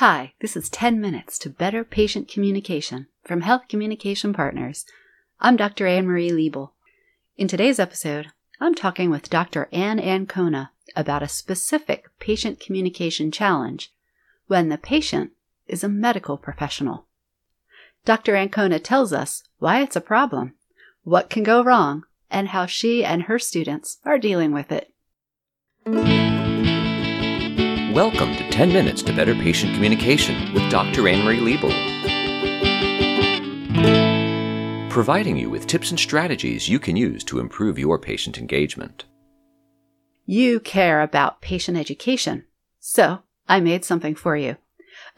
Hi, this is 10 Minutes to Better Patient Communication from Health Communication Partners. I'm Dr. Anne Marie Liebel. In today's episode, I'm talking with Dr. Anne Ancona about a specific patient communication challenge when the patient is a medical professional. Dr. Ancona tells us why it's a problem, what can go wrong, and how she and her students are dealing with it. Welcome to 10 Minutes to Better Patient Communication with Dr. Anne Marie Liebel. Providing you with tips and strategies you can use to improve your patient engagement. You care about patient education, so I made something for you.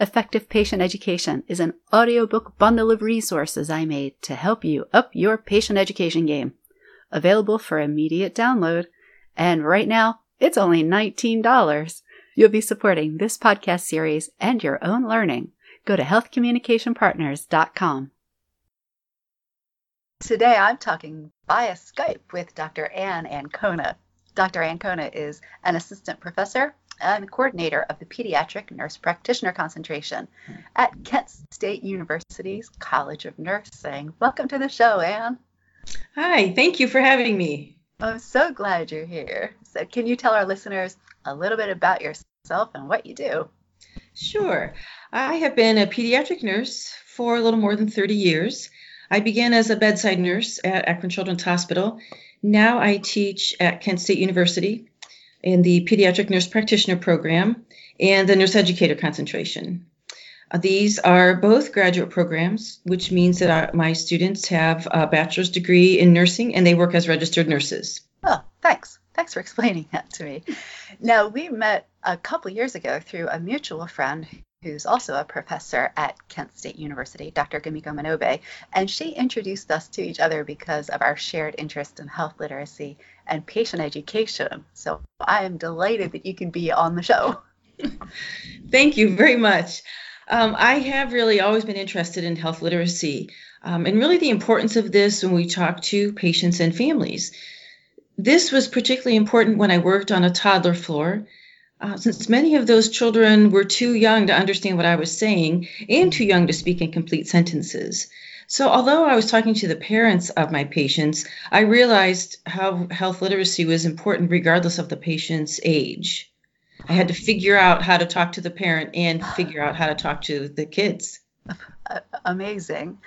Effective Patient Education is an audiobook bundle of resources I made to help you up your patient education game. Available for immediate download, and right now it's only $19. You'll be supporting this podcast series and your own learning. Go to healthcommunicationpartners.com. Today I'm talking via Skype with Dr. Anne Ancona. Dr. Ancona is an assistant professor and coordinator of the Pediatric Nurse Practitioner Concentration at Kent State University's College of Nursing. Welcome to the show, Anne. Hi, thank you for having me. I'm so glad you're here. So, can you tell our listeners a little bit about yourself and what you do? Sure. I have been a pediatric nurse for a little more than 30 years. I began as a bedside nurse at Akron Children's Hospital. Now I teach at Kent State University in the Pediatric Nurse Practitioner Program and the Nurse Educator concentration. Uh, these are both graduate programs, which means that our, my students have a bachelor's degree in nursing and they work as registered nurses. Oh, thanks. Thanks for explaining that to me. Now, we met a couple years ago through a mutual friend who's also a professor at Kent State University, Dr. Gamiko Manobe, and she introduced us to each other because of our shared interest in health literacy and patient education. So I am delighted that you can be on the show. Thank you very much. Um, I have really always been interested in health literacy um, and really the importance of this when we talk to patients and families. This was particularly important when I worked on a toddler floor, uh, since many of those children were too young to understand what I was saying and too young to speak in complete sentences. So, although I was talking to the parents of my patients, I realized how health literacy was important regardless of the patient's age. I had to figure out how to talk to the parent and figure out how to talk to the kids. Amazing.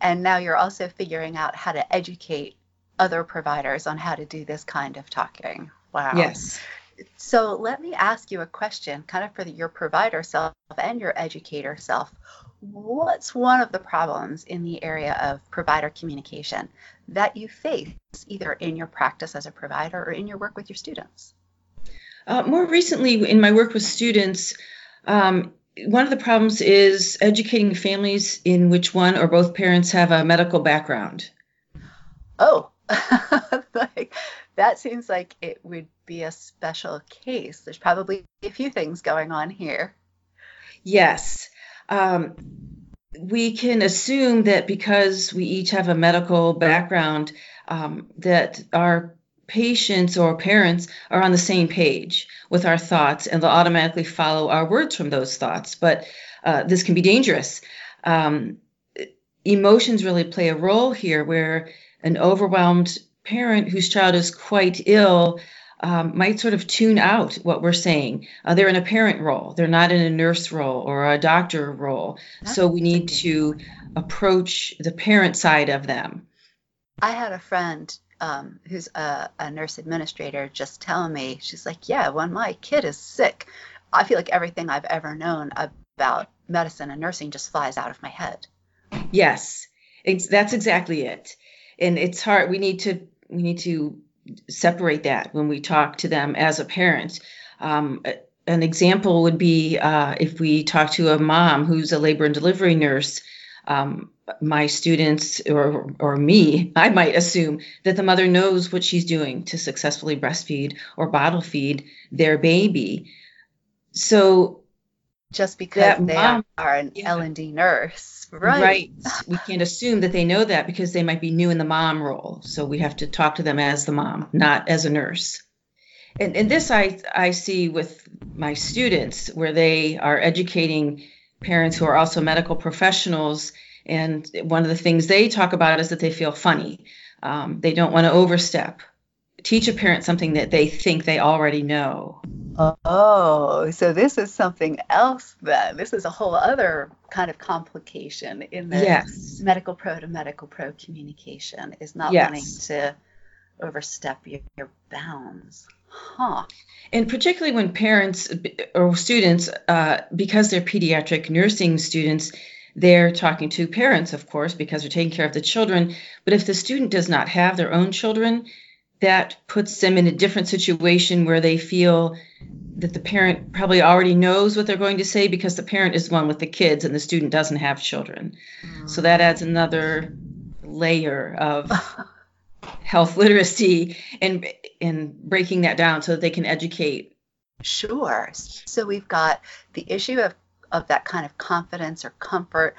And now you're also figuring out how to educate other providers on how to do this kind of talking. Wow. Yes. So let me ask you a question, kind of for the, your provider self and your educator self. What's one of the problems in the area of provider communication that you face either in your practice as a provider or in your work with your students? Uh, more recently, in my work with students, um, one of the problems is educating families in which one or both parents have a medical background. Oh, like that seems like it would be a special case. There's probably a few things going on here. Yes. Um, we can assume that because we each have a medical background, um, that our patients or parents are on the same page with our thoughts and they'll automatically follow our words from those thoughts. But uh, this can be dangerous. Um, emotions really play a role here where an overwhelmed parent whose child is quite ill um, might sort of tune out what we're saying. Uh, they're in a parent role, they're not in a nurse role or a doctor role. That's so we need to approach the parent side of them. I had a friend um, who's a, a nurse administrator just telling me, she's like, Yeah, when my kid is sick, I feel like everything I've ever known about medicine and nursing just flies out of my head. Yes, it's, that's exactly it. And it's hard. We need to we need to separate that when we talk to them as a parent. Um, an example would be uh, if we talk to a mom who's a labor and delivery nurse. Um, my students or or me, I might assume that the mother knows what she's doing to successfully breastfeed or bottle feed their baby. So just because they mom, are an yeah. L&D nurse, right? Right. we can't assume that they know that because they might be new in the mom role. So we have to talk to them as the mom, not as a nurse. And, and this I, I see with my students where they are educating parents who are also medical professionals. And one of the things they talk about is that they feel funny. Um, they don't want to overstep. Teach a parent something that they think they already know. Oh, so this is something else then. This is a whole other kind of complication in the yes. medical pro to medical pro communication is not yes. wanting to overstep your, your bounds. Huh. And particularly when parents or students, uh, because they're pediatric nursing students, they're talking to parents, of course, because they're taking care of the children. But if the student does not have their own children, that puts them in a different situation where they feel that the parent probably already knows what they're going to say because the parent is the one with the kids and the student doesn't have children. Mm. So that adds another layer of health literacy and and breaking that down so that they can educate. Sure. So we've got the issue of of that kind of confidence or comfort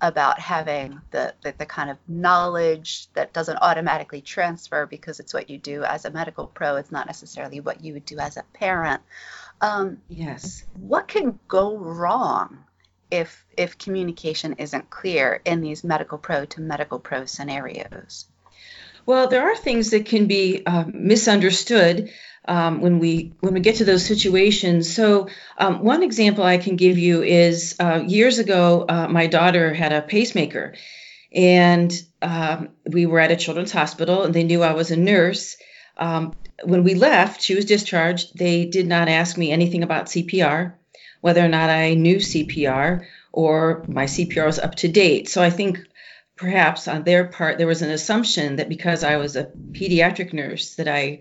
about having the, the, the, kind of knowledge that doesn't automatically transfer because it's what you do as a medical pro. It's not necessarily what you would do as a parent. Um, yes. What can go wrong if if communication isn't clear in these medical pro to medical pro scenarios? Well, there are things that can be uh, misunderstood um, when we when we get to those situations. So um, one example I can give you is uh, years ago, uh, my daughter had a pacemaker, and um, we were at a children's hospital, and they knew I was a nurse. Um, when we left, she was discharged. They did not ask me anything about CPR, whether or not I knew CPR or my CPR was up to date. So I think perhaps on their part there was an assumption that because I was a pediatric nurse that I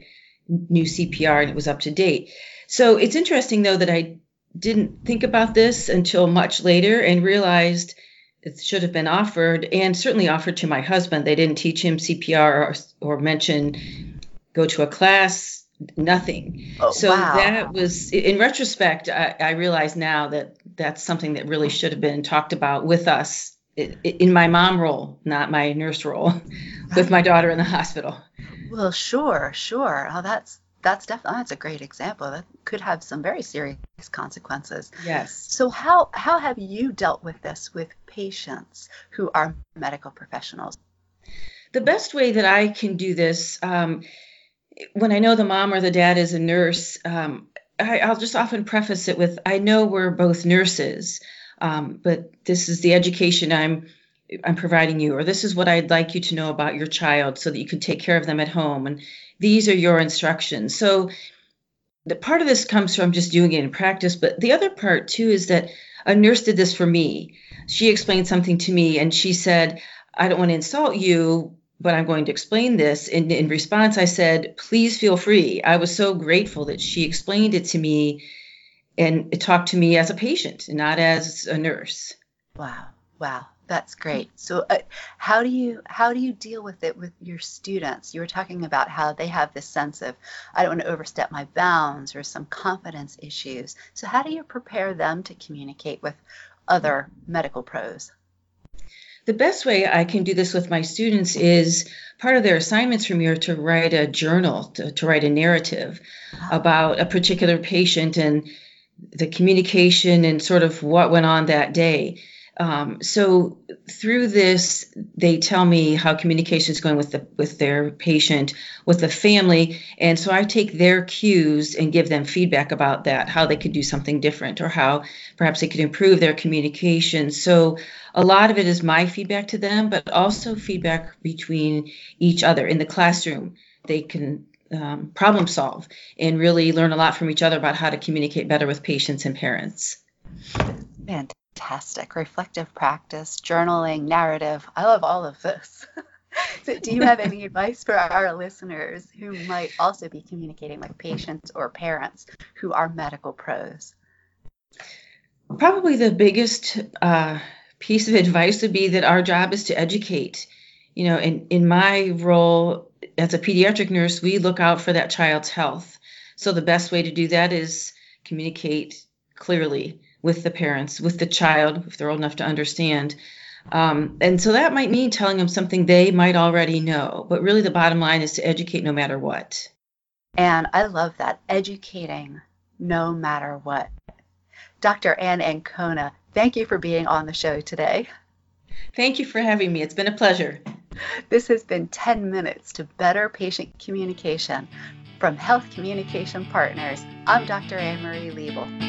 knew CPR and it was up to date. So it's interesting though that I didn't think about this until much later and realized it should have been offered and certainly offered to my husband. They didn't teach him CPR or, or mention go to a class, nothing. Oh, so wow. that was, in retrospect, I, I realize now that that's something that really should have been talked about with us in my mom role, not my nurse role, with my daughter in the hospital. Well, sure, sure. Oh, that's that's definitely that's a great example. That could have some very serious consequences. Yes. So how how have you dealt with this with patients who are medical professionals? The best way that I can do this, um, when I know the mom or the dad is a nurse, um, I, I'll just often preface it with, "I know we're both nurses." um, but this is the education I'm I'm providing you, or this is what I'd like you to know about your child so that you can take care of them at home. And these are your instructions. So the part of this comes from just doing it in practice, but the other part too is that a nurse did this for me. She explained something to me and she said, I don't want to insult you, but I'm going to explain this. And in response, I said, please feel free. I was so grateful that she explained it to me and talked to me as a patient, not as a nurse. Wow, wow, that's great. So, uh, how do you how do you deal with it with your students? You were talking about how they have this sense of I don't want to overstep my bounds or some confidence issues. So, how do you prepare them to communicate with other medical pros? The best way I can do this with my students is part of their assignments from me to write a journal, to, to write a narrative wow. about a particular patient and the communication and sort of what went on that day. Um, so through this, they tell me how communication is going with the with their patient, with the family, and so I take their cues and give them feedback about that, how they could do something different, or how perhaps they could improve their communication. So a lot of it is my feedback to them, but also feedback between each other in the classroom. They can um, problem solve and really learn a lot from each other about how to communicate better with patients and parents. Fantastic. Reflective practice, journaling, narrative. I love all of this. so, do you have any advice for our listeners who might also be communicating with patients or parents who are medical pros? Probably the biggest uh, piece of advice would be that our job is to educate. You know, in, in my role as a pediatric nurse, we look out for that child's health. So the best way to do that is communicate clearly with the parents, with the child, if they're old enough to understand. Um, and so that might mean telling them something they might already know. But really, the bottom line is to educate no matter what. And I love that educating no matter what. Dr. Anne Ancona, Thank you for being on the show today. Thank you for having me. It's been a pleasure. This has been 10 minutes to better patient communication from Health Communication Partners. I'm Dr. Anne Marie Liebel.